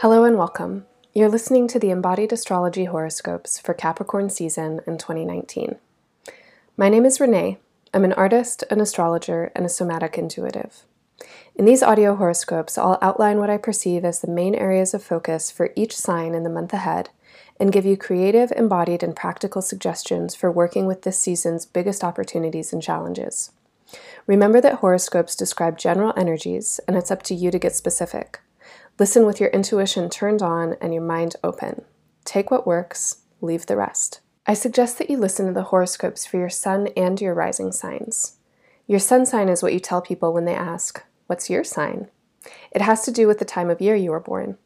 Hello and welcome. You're listening to the Embodied Astrology Horoscopes for Capricorn season in 2019. My name is Renee. I'm an artist, an astrologer, and a somatic intuitive. In these audio horoscopes, I'll outline what I perceive as the main areas of focus for each sign in the month ahead and give you creative, embodied, and practical suggestions for working with this season's biggest opportunities and challenges. Remember that horoscopes describe general energies, and it's up to you to get specific. Listen with your intuition turned on and your mind open. Take what works, leave the rest. I suggest that you listen to the horoscopes for your sun and your rising signs. Your sun sign is what you tell people when they ask, What's your sign? It has to do with the time of year you were born.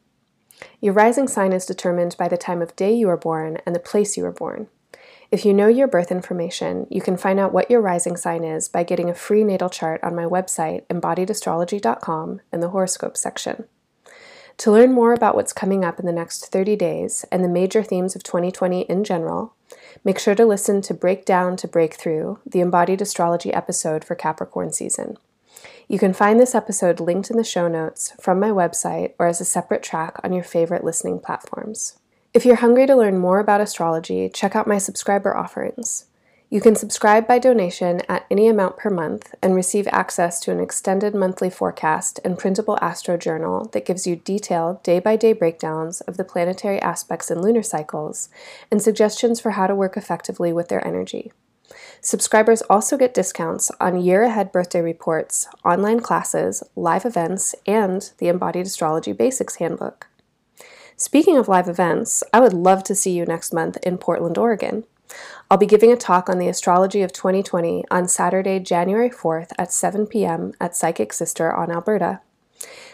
Your rising sign is determined by the time of day you were born and the place you were born. If you know your birth information, you can find out what your rising sign is by getting a free natal chart on my website, embodiedastrology.com, in the horoscope section. To learn more about what's coming up in the next 30 days and the major themes of 2020 in general, make sure to listen to Breakdown to Breakthrough, the embodied astrology episode for Capricorn season. You can find this episode linked in the show notes from my website or as a separate track on your favorite listening platforms. If you're hungry to learn more about astrology, check out my subscriber offerings. You can subscribe by donation at any amount per month and receive access to an extended monthly forecast and printable astro journal that gives you detailed day by day breakdowns of the planetary aspects and lunar cycles and suggestions for how to work effectively with their energy. Subscribers also get discounts on year ahead birthday reports, online classes, live events, and the Embodied Astrology Basics Handbook. Speaking of live events, I would love to see you next month in Portland, Oregon. I'll be giving a talk on the astrology of 2020 on Saturday, January 4th at 7 p.m. at Psychic Sister on Alberta.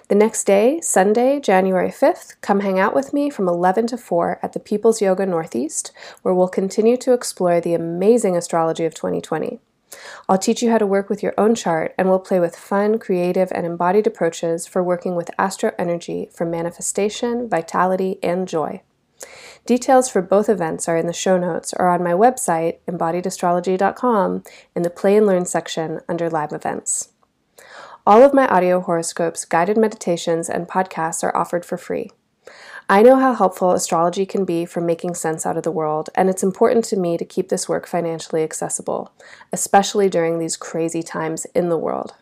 The next day, Sunday, January 5th, come hang out with me from 11 to 4 at the People's Yoga Northeast, where we'll continue to explore the amazing astrology of 2020. I'll teach you how to work with your own chart, and we'll play with fun, creative, and embodied approaches for working with astro energy for manifestation, vitality, and joy. Details for both events are in the show notes or on my website, embodiedastrology.com, in the Play and Learn section under Live Events. All of my audio horoscopes, guided meditations, and podcasts are offered for free. I know how helpful astrology can be for making sense out of the world, and it's important to me to keep this work financially accessible, especially during these crazy times in the world.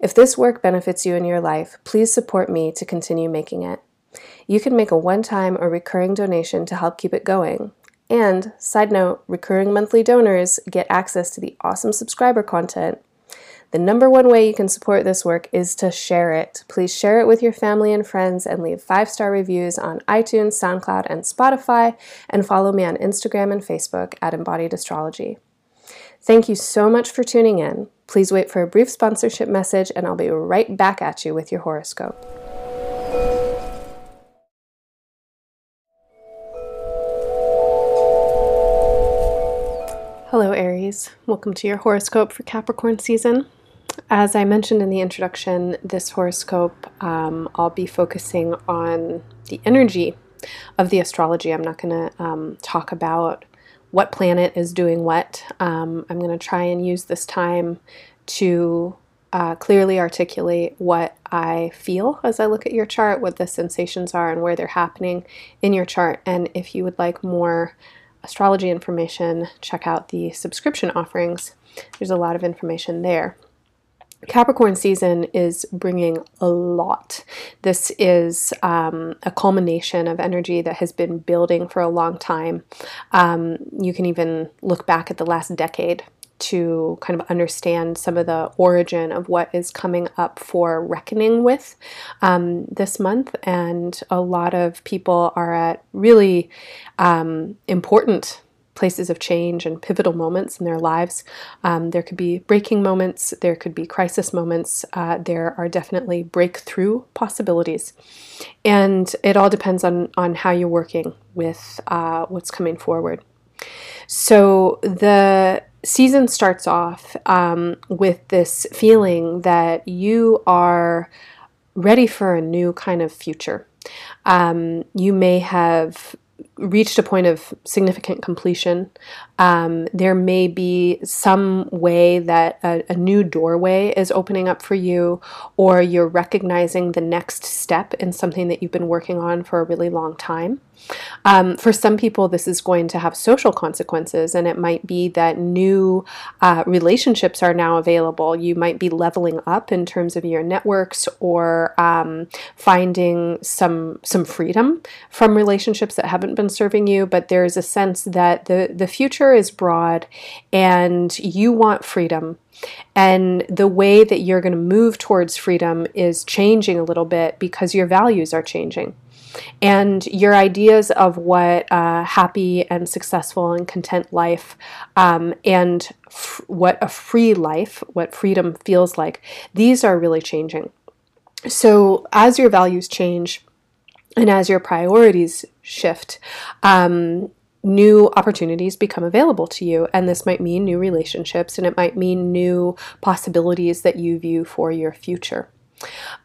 If this work benefits you in your life, please support me to continue making it. You can make a one time or recurring donation to help keep it going. And, side note, recurring monthly donors get access to the awesome subscriber content. The number one way you can support this work is to share it. Please share it with your family and friends and leave five star reviews on iTunes, SoundCloud, and Spotify, and follow me on Instagram and Facebook at Embodied Astrology. Thank you so much for tuning in. Please wait for a brief sponsorship message, and I'll be right back at you with your horoscope. Aries. Welcome to your horoscope for Capricorn season. As I mentioned in the introduction, this horoscope, um, I'll be focusing on the energy of the astrology. I'm not going to um, talk about what planet is doing what. Um, I'm going to try and use this time to uh, clearly articulate what I feel as I look at your chart, what the sensations are, and where they're happening in your chart. And if you would like more astrology information, check out the subscription offerings. There's a lot of information there. Capricorn season is bringing a lot. This is um, a culmination of energy that has been building for a long time. Um, you can even look back at the last decade to kind of understand some of the origin of what is coming up for reckoning with um, this month. And a lot of people are at really um, important places of change and pivotal moments in their lives. Um, there could be breaking moments, there could be crisis moments, uh, there are definitely breakthrough possibilities. And it all depends on, on how you're working with uh, what's coming forward. So the season starts off um, with this feeling that you are ready for a new kind of future. Um, you may have reached a point of significant completion Um, there may be some way that a, a new doorway is opening up for you, or you're recognizing the next step in something that you've been working on for a really long time. Um, for some people, this is going to have social consequences, and it might be that new uh, relationships are now available. You might be leveling up in terms of your networks, or um, finding some some freedom from relationships that haven't been serving you. But there's a sense that the the future is broad, and you want freedom. And the way that you're going to move towards freedom is changing a little bit because your values are changing and your ideas of what a happy and successful and content life um, and f- what a free life, what freedom feels like, these are really changing. So, as your values change and as your priorities shift, um, new opportunities become available to you. And this might mean new relationships and it might mean new possibilities that you view for your future.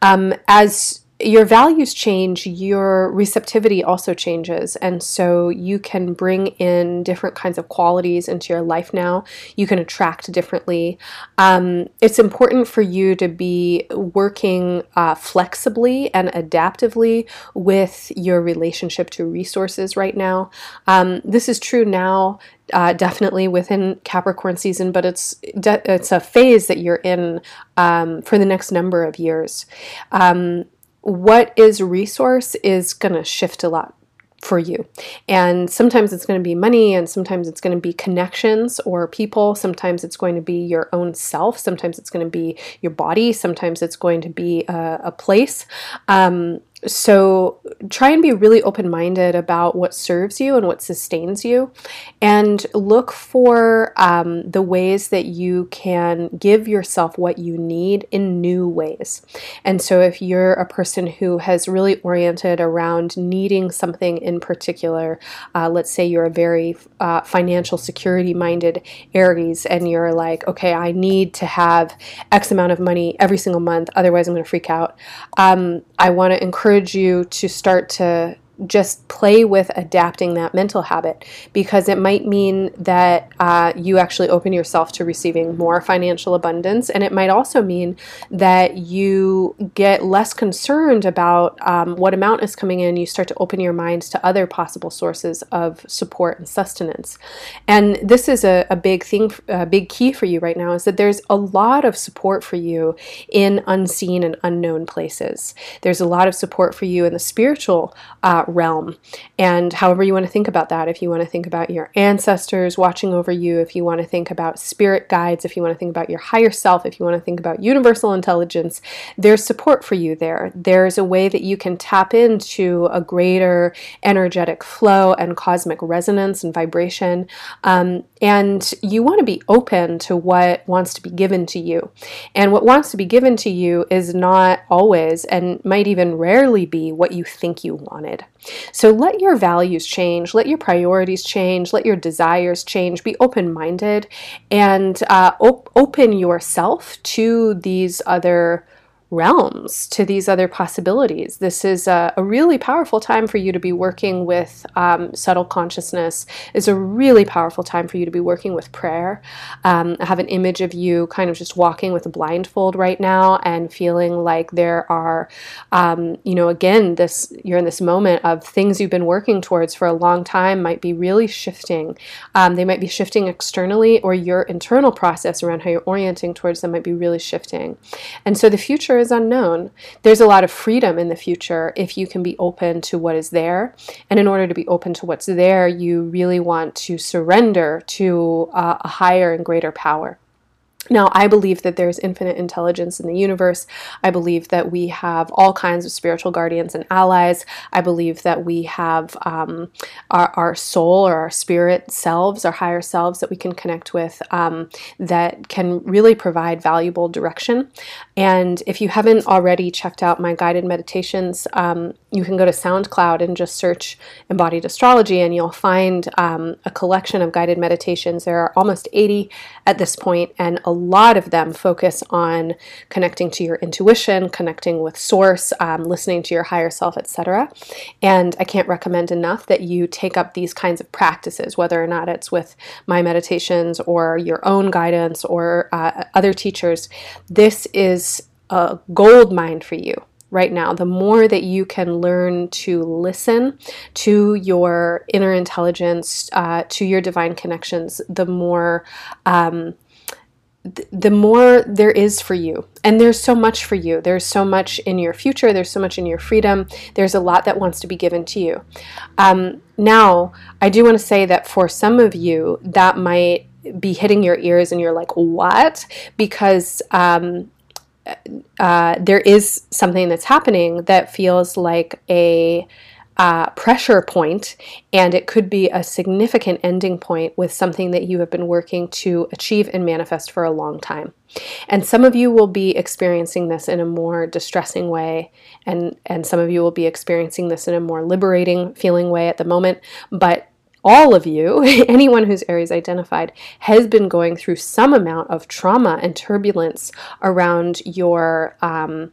Um, as your values change, your receptivity also changes. And so you can bring in different kinds of qualities into your life now. You can attract differently. Um, it's important for you to be working uh, flexibly and adaptively with your relationship to resources right now. Um, this is true now. Uh, definitely within Capricorn season, but it's de- it's a phase that you're in um, for the next number of years. Um, what is resource is going to shift a lot for you. And sometimes it's going to be money, and sometimes it's going to be connections or people. Sometimes it's going to be your own self. Sometimes it's going to be your body. Sometimes it's going to be a, a place. Um, so try and be really open minded about what serves you and what sustains you, and look for um, the ways that you can give yourself what you need in new ways. And so, if you're a person who has really oriented around needing something in particular, uh, let's say you're a very uh, financial security minded Aries, and you're like, okay, I need to have X amount of money every single month, otherwise, I'm going to freak out. Um, I want to encourage encourage you to start to just play with adapting that mental habit because it might mean that uh, you actually open yourself to receiving more financial abundance. And it might also mean that you get less concerned about um, what amount is coming in. You start to open your mind to other possible sources of support and sustenance. And this is a, a big thing, a big key for you right now is that there's a lot of support for you in unseen and unknown places. There's a lot of support for you in the spiritual uh, realm. And however you want to think about that, if you want to think about your ancestors watching over you, if you want to think about spirit guides, if you want to think about your higher self, if you want to think about universal intelligence, there's support for you there. There's a way that you can tap into a greater energetic flow and cosmic resonance and vibration. Um, and you want to be open to what wants to be given to you. And what wants to be given to you is not always and might even rarely be what you think you wanted. So let your values change, let your priorities change, let your desires change. Be open minded and uh, op- open yourself to these other realms to these other possibilities. This is a, a, really powerful time for you to be working with um, subtle consciousness. Is a really powerful time for you to be working with prayer. Um, I have an image of you kind of just walking with a blindfold right now and feeling like there are, um, you know, again, this you're in this moment of things you've been working towards for a long time might be really shifting. Um, they might be shifting externally, or your internal process around how you're orienting towards them might be really shifting. And so the future is unknown. There's a lot of freedom in the future if you can be open to what is there. And in order to be open to what's there, you really want to surrender to uh, a higher and greater power. Now, I believe that there's infinite intelligence in the universe. I believe that we have all kinds of spiritual guardians and allies. I believe that we have um, our, our, soul or our spirit selves, our higher selves that we can connect with um, that can really provide valuable direction. And if you haven't already checked out my guided meditations, um, you can go to SoundCloud and just search embodied astrology, and you'll find um, a collection of guided meditations. There are almost 80 at this point, and a lot of them focus on connecting to your intuition, connecting with source, um, listening to your higher self, etc. And I can't recommend enough that you take up these kinds of practices, whether or not it's with my meditations or your own guidance or uh, other teachers. This is a gold mine for you right now. The more that you can learn to listen to your inner intelligence, uh, to your divine connections, the more. Um, the more there is for you. And there's so much for you. There's so much in your future. There's so much in your freedom. There's a lot that wants to be given to you. Um, now, I do want to say that for some of you, that might be hitting your ears and you're like, what? Because um, uh, there is something that's happening that feels like a uh, pressure point, and it could be a significant ending point with something that you have been working to achieve and manifest for a long time. And some of you will be experiencing this in a more distressing way, and, and some of you will be experiencing this in a more liberating feeling way at the moment. But all of you, anyone whose Aries identified, has been going through some amount of trauma and turbulence around your, um,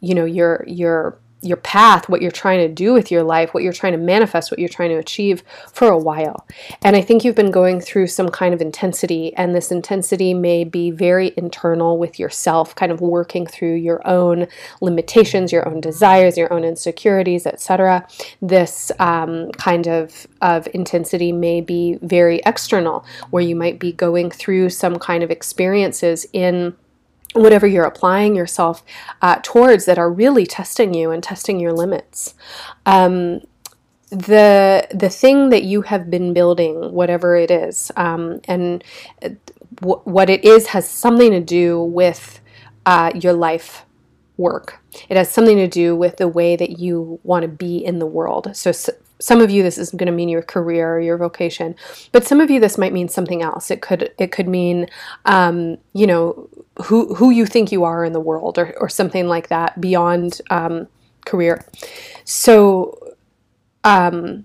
you know, your your your path, what you're trying to do with your life, what you're trying to manifest, what you're trying to achieve for a while. And I think you've been going through some kind of intensity, and this intensity may be very internal with yourself, kind of working through your own limitations, your own desires, your own insecurities, etc. This um, kind of, of intensity may be very external, where you might be going through some kind of experiences in whatever you're applying yourself uh, towards that are really testing you and testing your limits. Um, the the thing that you have been building, whatever it is, um, and w- what it is has something to do with uh, your life work. It has something to do with the way that you want to be in the world. So, some of you this is going to mean your career or your vocation, but some of you this might mean something else. It could it could mean um, you know who who you think you are in the world or or something like that beyond um, career. So. Um,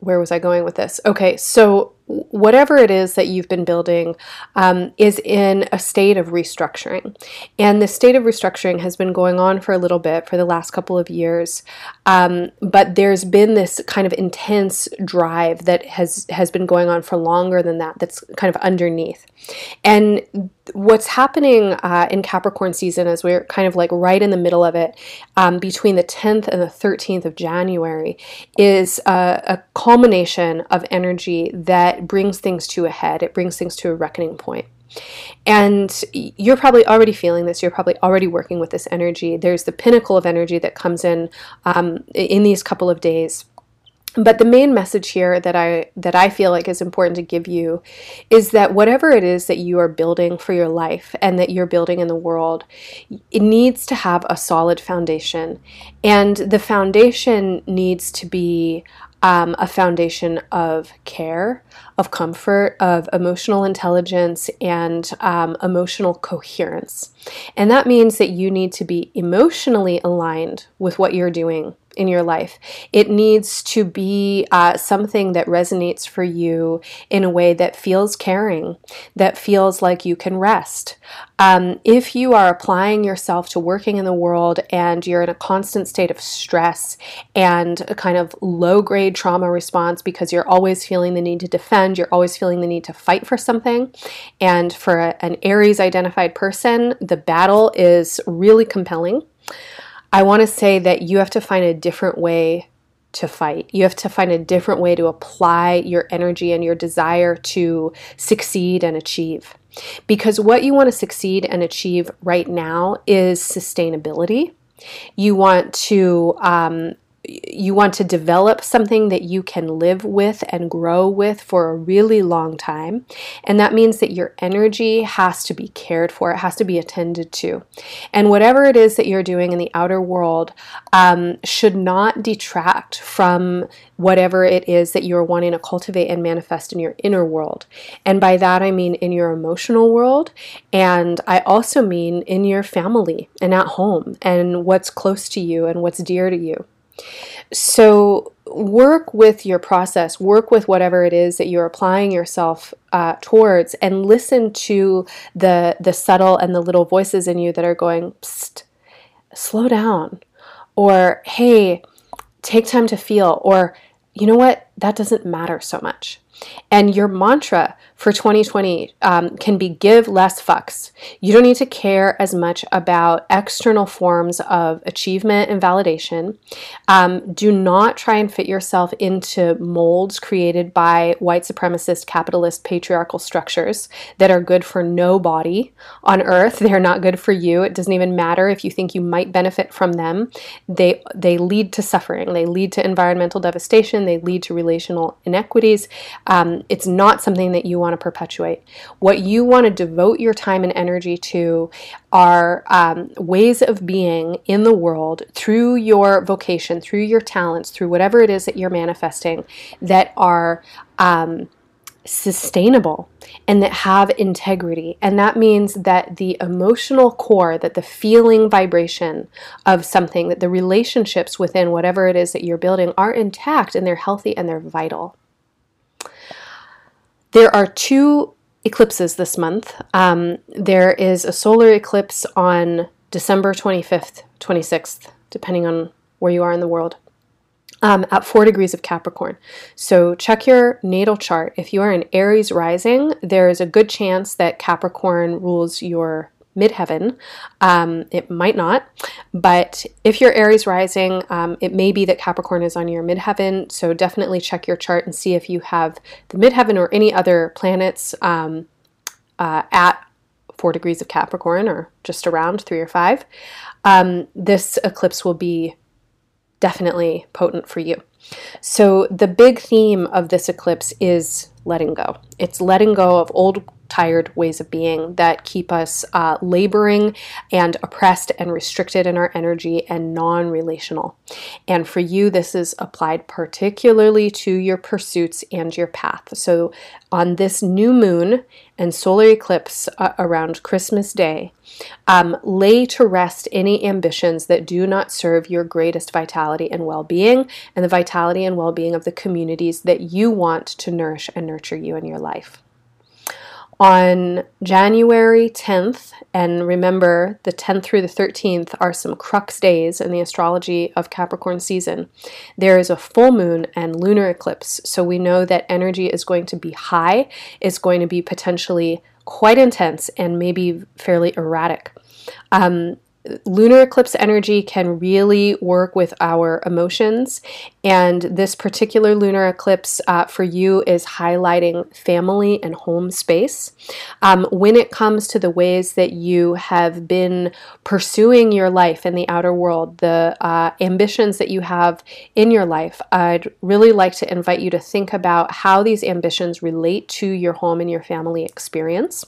where was I going with this? Okay, so whatever it is that you've been building um, is in a state of restructuring. And the state of restructuring has been going on for a little bit for the last couple of years. Um, but there's been this kind of intense drive that has, has been going on for longer than that, that's kind of underneath. And what's happening uh, in Capricorn season is we're kind of like right in the middle of it um, between the 10th and the 13th of January is a, a culmination of energy that brings things to a head, it brings things to a reckoning point. And you're probably already feeling this. You're probably already working with this energy. There's the pinnacle of energy that comes in um, in these couple of days but the main message here that I that I feel like is important to give you is that whatever it is that you are building for your life and that you're building in the world, it needs to have a solid foundation. And the foundation needs to be um, a foundation of care, of comfort, of emotional intelligence, and um, emotional coherence. And that means that you need to be emotionally aligned with what you're doing in your life. It needs to be uh, something that resonates for you in a way that feels caring, that feels like you can rest. Um, if you are applying yourself to working in the world and you're in a constant state of stress and a kind of low grade trauma response because you're always feeling the need to defend, you're always feeling the need to fight for something, and for a, an Aries identified person, the battle is really compelling. I want to say that you have to find a different way to fight. You have to find a different way to apply your energy and your desire to succeed and achieve. Because what you want to succeed and achieve right now is sustainability. You want to um, you want to develop something that you can live with and grow with for a really long time. And that means that your energy has to be cared for, it has to be attended to. And whatever it is that you're doing in the outer world um, should not detract from whatever it is that you're wanting to cultivate and manifest in your inner world. And by that, I mean in your emotional world. And I also mean in your family and at home and what's close to you and what's dear to you. So, work with your process, work with whatever it is that you're applying yourself uh, towards, and listen to the the subtle and the little voices in you that are going, Psst, slow down, or hey, take time to feel, or you know what, that doesn't matter so much. And your mantra for 2020 um, can be give less fucks. You don't need to care as much about external forms of achievement and validation. Um, do not try and fit yourself into molds created by white supremacist, capitalist, patriarchal structures that are good for nobody on earth. They're not good for you. It doesn't even matter if you think you might benefit from them. They, they lead to suffering, they lead to environmental devastation, they lead to relational inequities. Um, it's not something that you want to perpetuate. What you want to devote your time and energy to are um, ways of being in the world through your vocation, through your talents, through whatever it is that you're manifesting that are. Um, sustainable and that have integrity. And that means that the emotional core, that the feeling vibration of something, that the relationships within whatever it is that you're building are intact and they're healthy and they're vital. There are two eclipses this month. Um, there is a solar eclipse on December 25th, 26th, depending on where you are in the world. Um, at four degrees of Capricorn. So check your natal chart. If you are an Aries rising, there is a good chance that Capricorn rules your midheaven. Um, it might not, but if you're Aries rising, um, it may be that Capricorn is on your midheaven. So definitely check your chart and see if you have the midheaven or any other planets um, uh, at four degrees of Capricorn or just around three or five. Um, this eclipse will be definitely potent for you. So, the big theme of this eclipse is letting go. It's letting go of old tired ways of being that keep us uh, laboring and oppressed and restricted in our energy and non relational. And for you, this is applied particularly to your pursuits and your path. So, on this new moon and solar eclipse uh, around Christmas Day, um, lay to rest any ambitions that do not serve your greatest vitality and well being, and the vitality and well being of the communities that you want to nourish and nurture you in your life on January 10th, and remember the 10th through the 13th are some crux days in the astrology of Capricorn season. There is a full moon and lunar eclipse, so we know that energy is going to be high, is going to be potentially quite intense, and maybe fairly erratic. Um, lunar eclipse energy can really work with our emotions. And this particular lunar eclipse uh, for you is highlighting family and home space. Um, when it comes to the ways that you have been pursuing your life in the outer world, the uh, ambitions that you have in your life, I'd really like to invite you to think about how these ambitions relate to your home and your family experience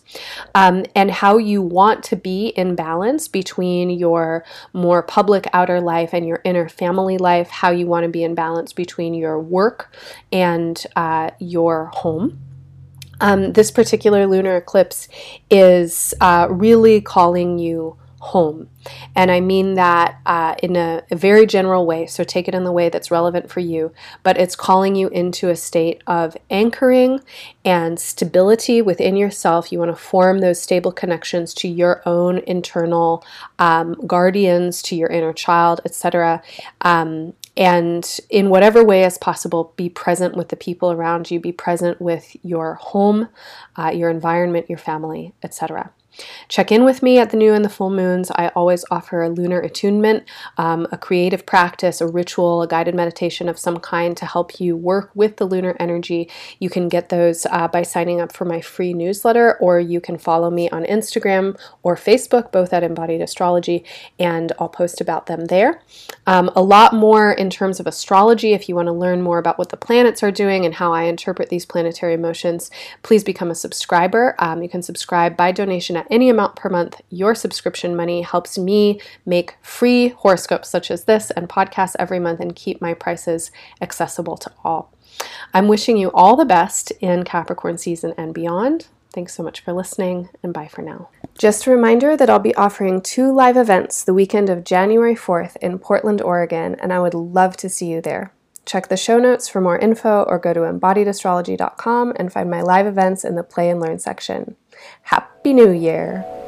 um, and how you want to be in balance between your more public outer life and your inner family life, how you want to be in balance between your work and uh, your home. Um, this particular lunar eclipse is uh, really calling you home. And I mean that uh, in a, a, very general way, so take it in the way that's relevant for you, but it's calling you into a state of anchoring and stability within yourself. You want to form those stable connections to your own internal um, guardians, to your inner child, etc. Um, and in whatever way as possible, be present with the people around you, be present with your home, uh, your environment, your family, etc. Check in with me at the new and the full moons. I always offer a lunar attunement, um, a creative practice, a ritual, a guided meditation of some kind to help you work with the lunar energy. You can get those uh, by signing up for my free newsletter, or you can follow me on Instagram or Facebook, both at Embodied Astrology, and I'll post about them there. Um, a lot more in terms of astrology. If you want to learn more about what the planets are doing and how I interpret these planetary motions, please become a subscriber. Um, you can subscribe by donation at any amount per month. Your subscription money helps me make free horoscopes such as this and podcasts every month and keep my prices accessible to all. I'm wishing you all the best in Capricorn season and beyond. Thanks so much for listening, and bye for now. Just a reminder that I'll be offering two live events the weekend of January 4th in Portland, Oregon, and I would love to see you there. Check the show notes for more info or go to embodiedastrology.com and find my live events in the Play and Learn section. Happy New Year!